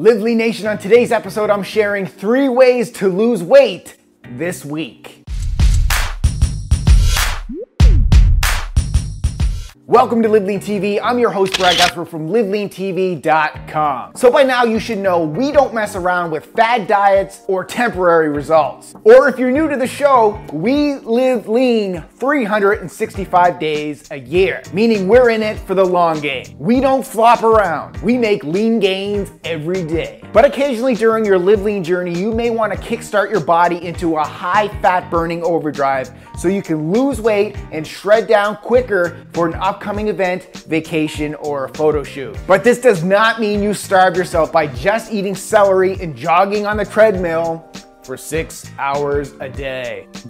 Live Lean Nation, on today's episode, I'm sharing three ways to lose weight this week. Welcome to Live Lean TV. I'm your host, Brad Gouthro from LiveLeanTV.com. So by now you should know we don't mess around with fad diets or temporary results. Or if you're new to the show, we live lean 365 days a year, meaning we're in it for the long game. We don't flop around. We make lean gains every day. But occasionally during your Live Lean journey, you may want to kickstart your body into a high fat burning overdrive so you can lose weight and shred down quicker for an upcoming event, vacation, or a photo shoot. But this does not mean you starve yourself by just eating celery and jogging on the treadmill for six hours a day.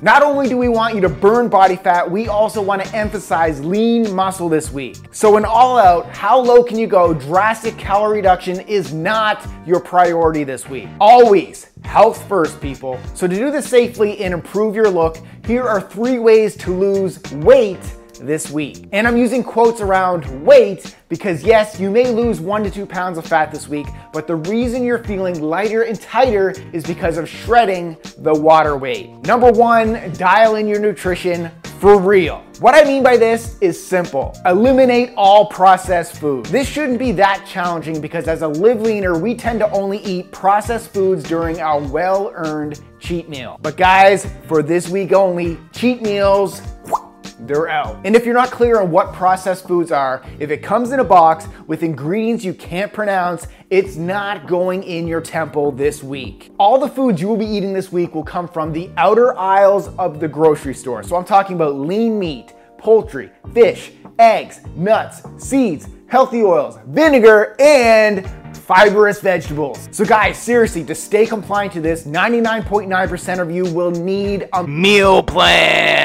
Not only do we want you to burn body fat, we also want to emphasize lean muscle this week. So, in all out, how low can you go? Drastic calorie reduction is not your priority this week. Always health first, people. So, to do this safely and improve your look, here are three ways to lose weight this week. And I'm using quotes around weight because yes, you may lose one to two pounds of fat this week, but the reason you're feeling lighter and tighter is because of shredding the water weight. Number one, dial in your nutrition for real. What I mean by this is simple. Eliminate all processed food. This shouldn't be that challenging because as a live leaner, we tend to only eat processed foods during our well-earned cheat meal. But guys, for this week only, cheat meals they're out. And if you're not clear on what processed foods are, if it comes in a box with ingredients you can't pronounce, it's not going in your temple this week. All the foods you will be eating this week will come from the outer aisles of the grocery store. So I'm talking about lean meat, poultry, fish, eggs, nuts, seeds, healthy oils, vinegar, and fibrous vegetables. So guys, seriously, to stay compliant to this, 99.9% of you will need a meal plan.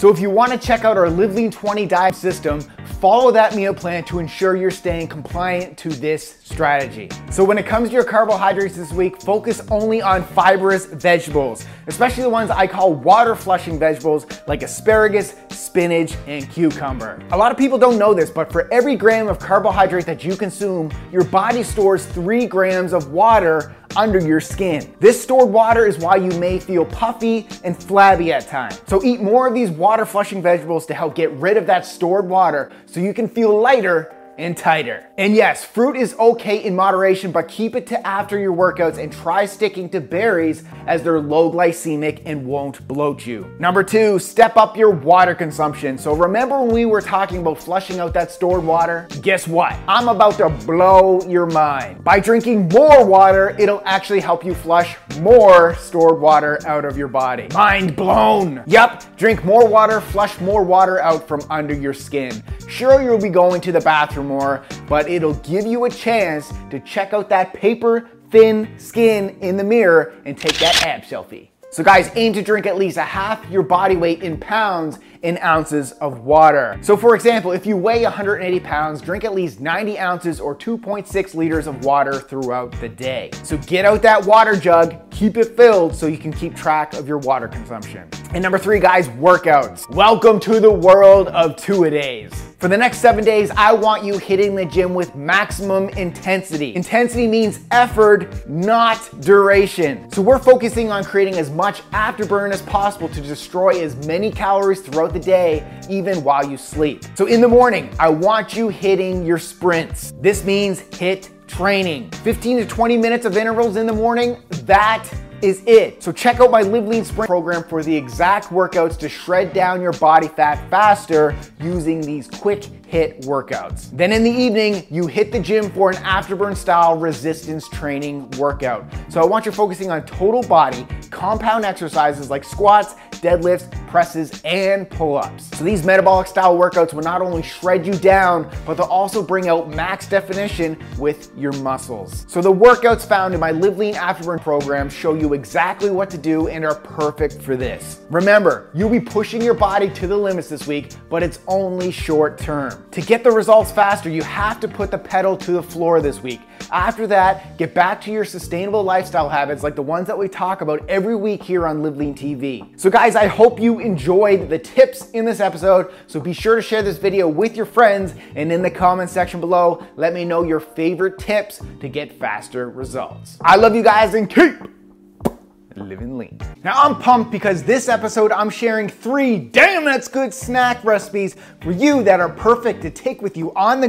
So if you want to check out our Live Lean 20 diet system, follow that meal plan to ensure you're staying compliant to this strategy. So when it comes to your carbohydrates this week, focus only on fibrous vegetables, especially the ones I call water flushing vegetables like asparagus, spinach, and cucumber. A lot of people don't know this, but for every gram of carbohydrate that you consume, your body stores three grams of water under your skin. This stored water is why you may feel puffy and flabby at times. So eat more of these water flushing vegetables to help get rid of that stored water so you can feel lighter and tighter. And yes, fruit is okay in moderation, but keep it to after your workouts and try sticking to berries as they're low glycemic and won't bloat you. Number two, step up your water consumption. So remember when we were talking about flushing out that stored water? Guess what? I'm about to blow your mind. By drinking more water, it'll actually help you flush more stored water out of your body. Mind blown. Yup, drink more water, flush more water out from under your skin. Sure, you'll be going to the bathroom more, but it'll give you a chance to check out that paper thin skin in the mirror and take that ab selfie. So guys, aim to drink at least a half your body weight in pounds in ounces of water. So for example, if you weigh 180 pounds, drink at least 90 ounces or 2.6 liters of water throughout the day. So get out that water jug, keep it filled so you can keep track of your water consumption. And number three, guys, workouts. Welcome to the world of two-a-days. For the next seven days, I want you hitting the gym with maximum intensity. Intensity means effort, not duration. So we're focusing on creating as much afterburn as possible to destroy as many calories throughout the day, even while you sleep. So in the morning, I want you hitting your sprints. This means HIIT training. 15 to 20 minutes of intervals in the morning, that is it. So check out my Live Lean Sprint program for the exact workouts to shred down your body fat faster using these quick HIIT workouts. Then in the evening, you hit the gym for an afterburn style resistance training workout. So I want you focusing on total body, compound exercises like squats, deadlifts, presses, and pull-ups. So these metabolic style workouts will not only shred you down, but they'll also bring out max definition with your muscles. So the workouts found in my Live Lean Afterburn program show you exactly what to do and are perfect for this. Remember, you'll be pushing your body to the limits this week, but it's only short term. To get the results faster, you have to put the pedal to the floor this week. After that, get back to your sustainable lifestyle habits like the ones that we talk about every week here on Live Lean TV. So guys, I hope you enjoyed the tips in this episode. So be sure to share this video with your friends and in the comment section below, let me know your favorite tips to get faster results. I love you guys and keep living lean. Now I'm pumped because this episode I'm sharing three damn that's good snack recipes for you that are perfect to take with you on the go